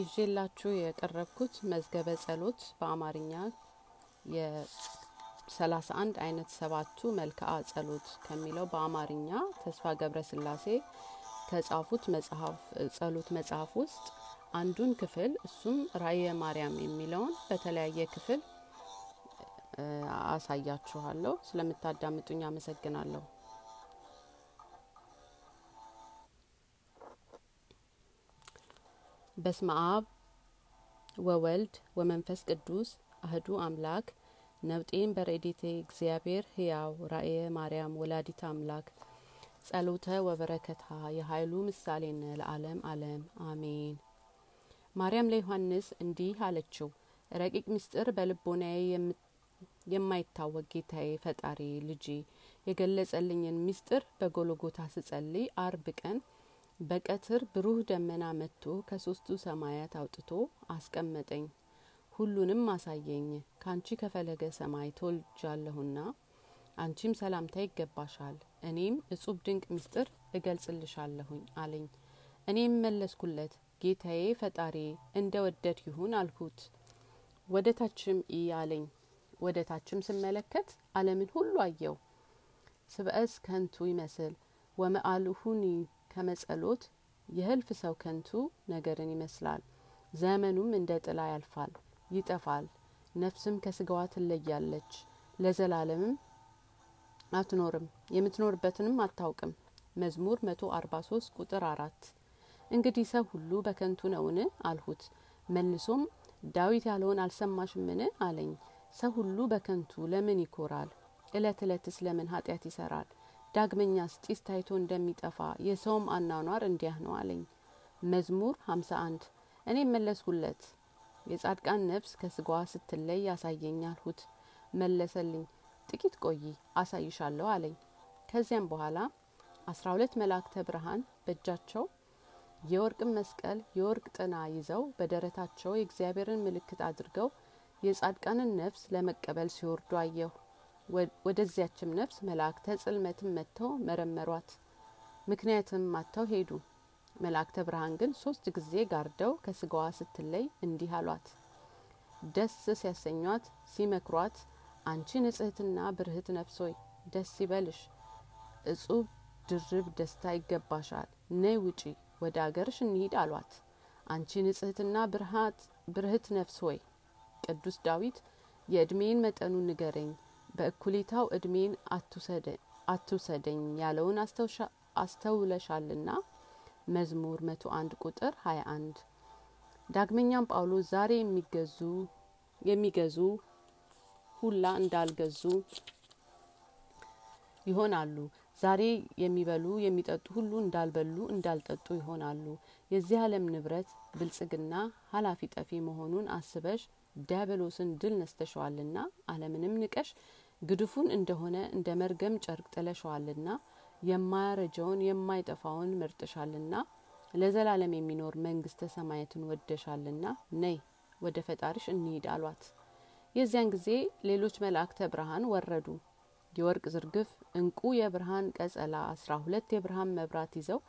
ይዤላችሁ የቀረብኩት መዝገበ ጸሎት በአማርኛ የሰላሳ አንድ አይነት ሰባቱ መልክዓ ጸሎት ከሚለው በአማርኛ ተስፋ ገብረ ስላሴ ከጻፉት ጸሎት መጽሐፍ ውስጥ አንዱን ክፍል እሱም ራእየ ማርያም የሚለውን በተለያየ ክፍል አሳያችኋለሁ። ስለምታዳምጡኝ አመሰግናለሁ። በስመ አብ ወወልድ ወመንፈስ ቅዱስ አህዱ አምላክ ነብጤን በረዴቴ እግዚአብሔር ህያው ራእየ ማርያም ወላዲት አምላክ ጸሎተ ወበረከታ የኃይሉ ምሳሌነ ለዓለም ዓለም አሜን። ማርያም ለዮሐንስ እንዲህ አለችው፣ ረቂቅ ምስጢር በልቦናዬ የማይታወቅ ጌታዬ ፈጣሪ ልጄ የገለጸልኝን ምስጢር በጎልጎታ ስጸልይ አርብ ቀን በቀትር ብሩህ ደመና መጥቶ ከሶስቱ ሰማያት አውጥቶ አስቀመጠኝ። ሁሉንም አሳየኝ። ካንቺ ከፈለገ ሰማይ ተወልጃለሁና አንቺም ሰላምታ ይገባሻል። እኔም እጹብ ድንቅ ምስጢር እገልጽልሻለሁኝ አለኝ። እኔም መለስኩለት፣ ጌታዬ ፈጣሪ እንደ ወደድ ይሁን አልሁት። ወደ ታችም ኢ አለኝ። ወደ ታችም ስመለከት ዓለምን ሁሉ አየው። ስብእስ ከንቱ ይመስል ወመአልሁኒ ከመጸሎት የህልፍ ሰው ከንቱ ነገርን ይመስላል። ዘመኑም እንደ ጥላ ያልፋል ይጠፋል። ነፍስም ከስጋዋ ትለያለች፣ ለዘላለምም አትኖርም፣ የምትኖርበትንም አታውቅም። መዝሙር መቶ አርባ ሶስት ቁጥር አራት እንግዲህ ሰው ሁሉ በከንቱ ነውን አልሁት። መልሶም ዳዊት ያለውን አልሰማሽምን አለኝ። ሰው ሁሉ በከንቱ ለምን ይኮራል? እለት እለትስ ለምን ኃጢአት ይሰራል? ዳግመኛስ ጢስ ታይቶ እንደሚጠፋ የሰውም አኗኗር እንዲያህ ነው አለኝ። መዝሙር ሀምሳ አንድ እኔ መለስኩለት የጻድቃን ነፍስ ከስጋዋ ስትለይ ያሳየኝ መለሰልኝ ጥቂት ቆይ አሳይሻለሁ አለኝ። ከዚያም በኋላ አስራ ሁለት መላእክተ ብርሃን በእጃቸው የወርቅን መስቀል የወርቅ ጥና ይዘው በደረታቸው የእግዚአብሔርን ምልክት አድርገው የጻድቃንን ነፍስ ለመቀበል ሲወርዱ አየሁ። ወደዚያችም ነፍስ መላእክተ ጽልመትም መጥተው መረመሯት፣ ምክንያትም አጥተው ሄዱ። መላእክተ ብርሃን ግን ሶስት ጊዜ ጋርደው ከስጋዋ ስትለይ እንዲህ አሏት፣ ደስ ሲያሰኟት ሲመክሯት፣ አንቺ ንጽሕትና ብርህት ነፍስ ሆይ ደስ ይበልሽ፣ እጹብ ድርብ ደስታ ይገባሻል። ነይ ውጪ፣ ወደ አገርሽ እንሂድ አሏት። አንቺ ንጽሕትና ብርህት ነፍስ ሆይ ቅዱስ ዳዊት የእድሜን መጠኑን ንገረኝ በእኩሌታው እድሜን አትውሰደኝ ያለውን አስተውለሻልና መዝሙር መቶ አንድ ቁጥር ሀያ አንድ ዳግመኛም ጳውሎስ ዛሬ የሚገዙ የሚገዙ ሁላ እንዳልገዙ ይሆናሉ። ዛሬ የሚበሉ የሚጠጡ ሁሉ እንዳልበሉ እንዳልጠጡ ይሆናሉ። የዚህ ዓለም ንብረት ብልጽግና ኃላፊ ጠፊ መሆኑን አስበሽ ዲያብሎስን ድል ነስተሸዋልና ዓለምንም ንቀሽ ግድፉን እንደሆነ እንደ መርገም ጨርቅ ጥለሸዋልና የማያረጀውን የማይጠፋውን መርጥሻልና ለዘላለም የሚኖር መንግስተ ሰማያትን ወደሻልና ነይ ወደ ፈጣሪሽ እንሂድ አሏት። የዚያን ጊዜ ሌሎች መላእክተ ብርሃን ወረዱ። የወርቅ ዝርግፍ እንቁ የብርሃን ቀጸላ አስራ ሁለት የብርሃን መብራት ይዘው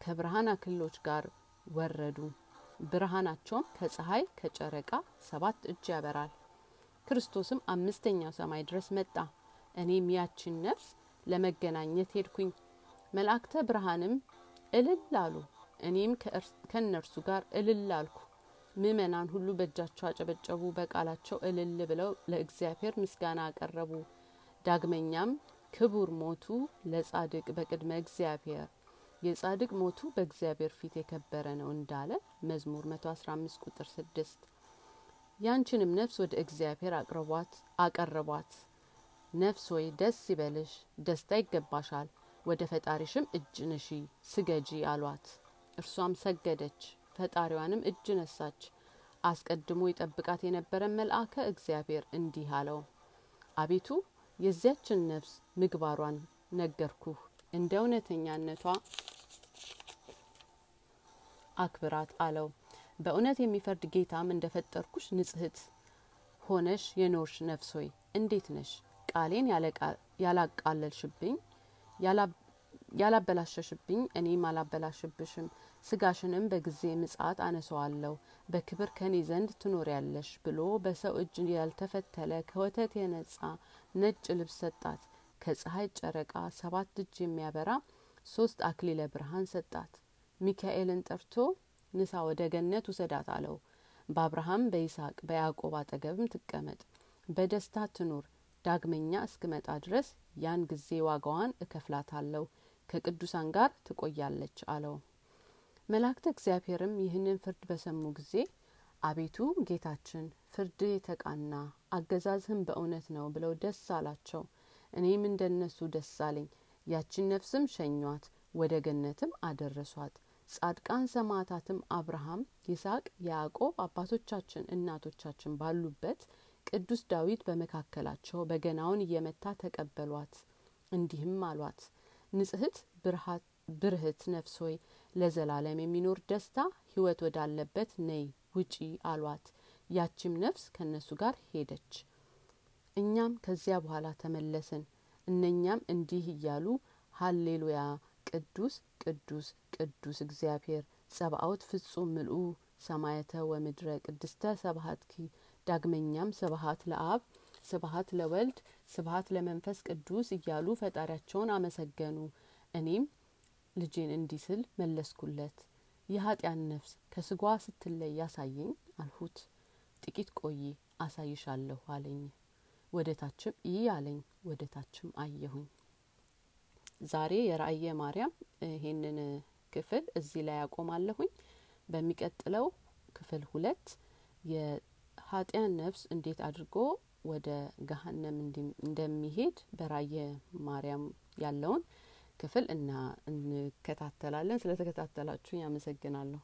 ከብርሃን አክሎች ጋር ወረዱ። ብርሃናቸውም ከፀሐይ ከጨረቃ ሰባት እጅ ያበራል። ክርስቶስም አምስተኛው ሰማይ ድረስ መጣ። እኔም ያችን ነፍስ ለመገናኘት ሄድኩኝ። መላእክተ ብርሃንም እልል አሉ። እኔም ከእነርሱ ጋር እልል አልኩ። ምእመናን ሁሉ በእጃቸው አጨበጨቡ፣ በቃላቸው እልል ብለው ለእግዚአብሔር ምስጋና አቀረቡ። ዳግመኛም ክቡር ሞቱ ለጻድቅ በቅድመ እግዚአብሔር የጻድቅ ሞቱ በእግዚአብሔር ፊት የከበረ ነው እንዳለ መዝሙር 115 ቁጥር 6 ያንቺንም ነፍስ ወደ እግዚአብሔር አቅርቧት አቀረቧት። ነፍስ ሆይ ደስ ይበልሽ፣ ደስታ ይገባሻል፣ ወደ ፈጣሪሽም እጅ ንሺ ስገጂ አሏት። እርሷም ሰገደች፣ ፈጣሪዋንም እጅ ነሳች። አስቀድሞ ይጠብቃት የነበረ መልአከ እግዚአብሔር እንዲህ አለው፣ አቤቱ የዚያችን ነፍስ ምግባሯን ነገርኩህ፣ እንደ እውነተኛነቷ አክብራት አለው። በእውነት የሚፈርድ ጌታም እንደ ፈጠርኩሽ ንጽሕት ሆነሽ የኖርሽ ነፍስ ሆይ እንዴት ነሽ? ቃሌን ያላቃለልሽብኝ? ያላበላሸሽብኝ? እኔም አላበላሽብሽም። ስጋሽንም በጊዜ ምጽአት አነሰዋለሁ በክብር ከኔ ዘንድ ትኖሪያለሽ ብሎ በሰው እጅ ያልተፈተለ ከወተት የነጻ ነጭ ልብስ ሰጣት። ከፀሐይ ጨረቃ ሰባት እጅ የሚያበራ ሶስት አክሊለ ብርሃን ሰጣት። ሚካኤልን ጠርቶ ንሳ ወደ ገነት ውሰዳት አለው። በአብርሃም በይስሐቅ በያዕቆብ አጠገብም ትቀመጥ። በደስታ ትኑር። ዳግመኛ እስክመጣ ድረስ ያን ጊዜ ዋጋዋን እከፍላታለሁ። ከቅዱሳን ጋር ትቆያለች አለው። መላእክተ እግዚአብሔርም ይህንን ፍርድ በሰሙ ጊዜ አቤቱ ጌታችን ፍርድ የተቃና አገዛዝህም በእውነት ነው ብለው ደስ አላቸው። እኔም እንደነሱ ደስ አለኝ። ያችን ነፍስም ሸኟት ወደ ገነትም አደረሷት ጻድቃን ሰማዕታትም አብርሃም ይስሐቅ ያዕቆብ አባቶቻችን እናቶቻችን ባሉበት ቅዱስ ዳዊት በመካከላቸው በገናውን እየመታ ተቀበሏት። እንዲህም አሏት ንጽህት ብርህት ነፍስ ሆይ ለዘላለም የሚኖር ደስታ ህይወት ወዳለበት ነይ ውጪ አሏት። ያቺም ነፍስ ከእነሱ ጋር ሄደች። እኛም ከዚያ በኋላ ተመለስን። እነኛም እንዲህ እያሉ ሀሌሉያ ቅዱስ ቅዱስ ቅዱስ እግዚአብሔር ጸባኦት ፍጹም ምልኡ ሰማየተ ወምድረ ቅድስተ ሰብሀትኪ ዳግመኛም ስብሀት ለአብ ስብሀት ለወልድ ስብሀት ለመንፈስ ቅዱስ እያሉ ፈጣሪያቸውን አመሰገኑ። እኔም ልጄን እንዲህ ስል መለስኩለት የኃጢያን ነፍስ ከስጓ ስትለይ ያሳየኝ አልሁት። ጥቂት ቆይ አሳይሻለሁ አለኝ። ወደ ታችም ይህ አለኝ ወደ ታችም አየሁኝ ዛሬ የራእየ ማርያም ይሄንን ክፍል እዚህ ላይ ያቆማለሁኝ በሚቀጥለው ክፍል ሁለት የኃጢያን ነፍስ እንዴት አድርጎ ወደ ገሀነም እንደሚሄድ በራእየ ማርያም ያለውን ክፍል እና እንከታተላለን። ስለተከታተላችሁ ያመሰግናለሁ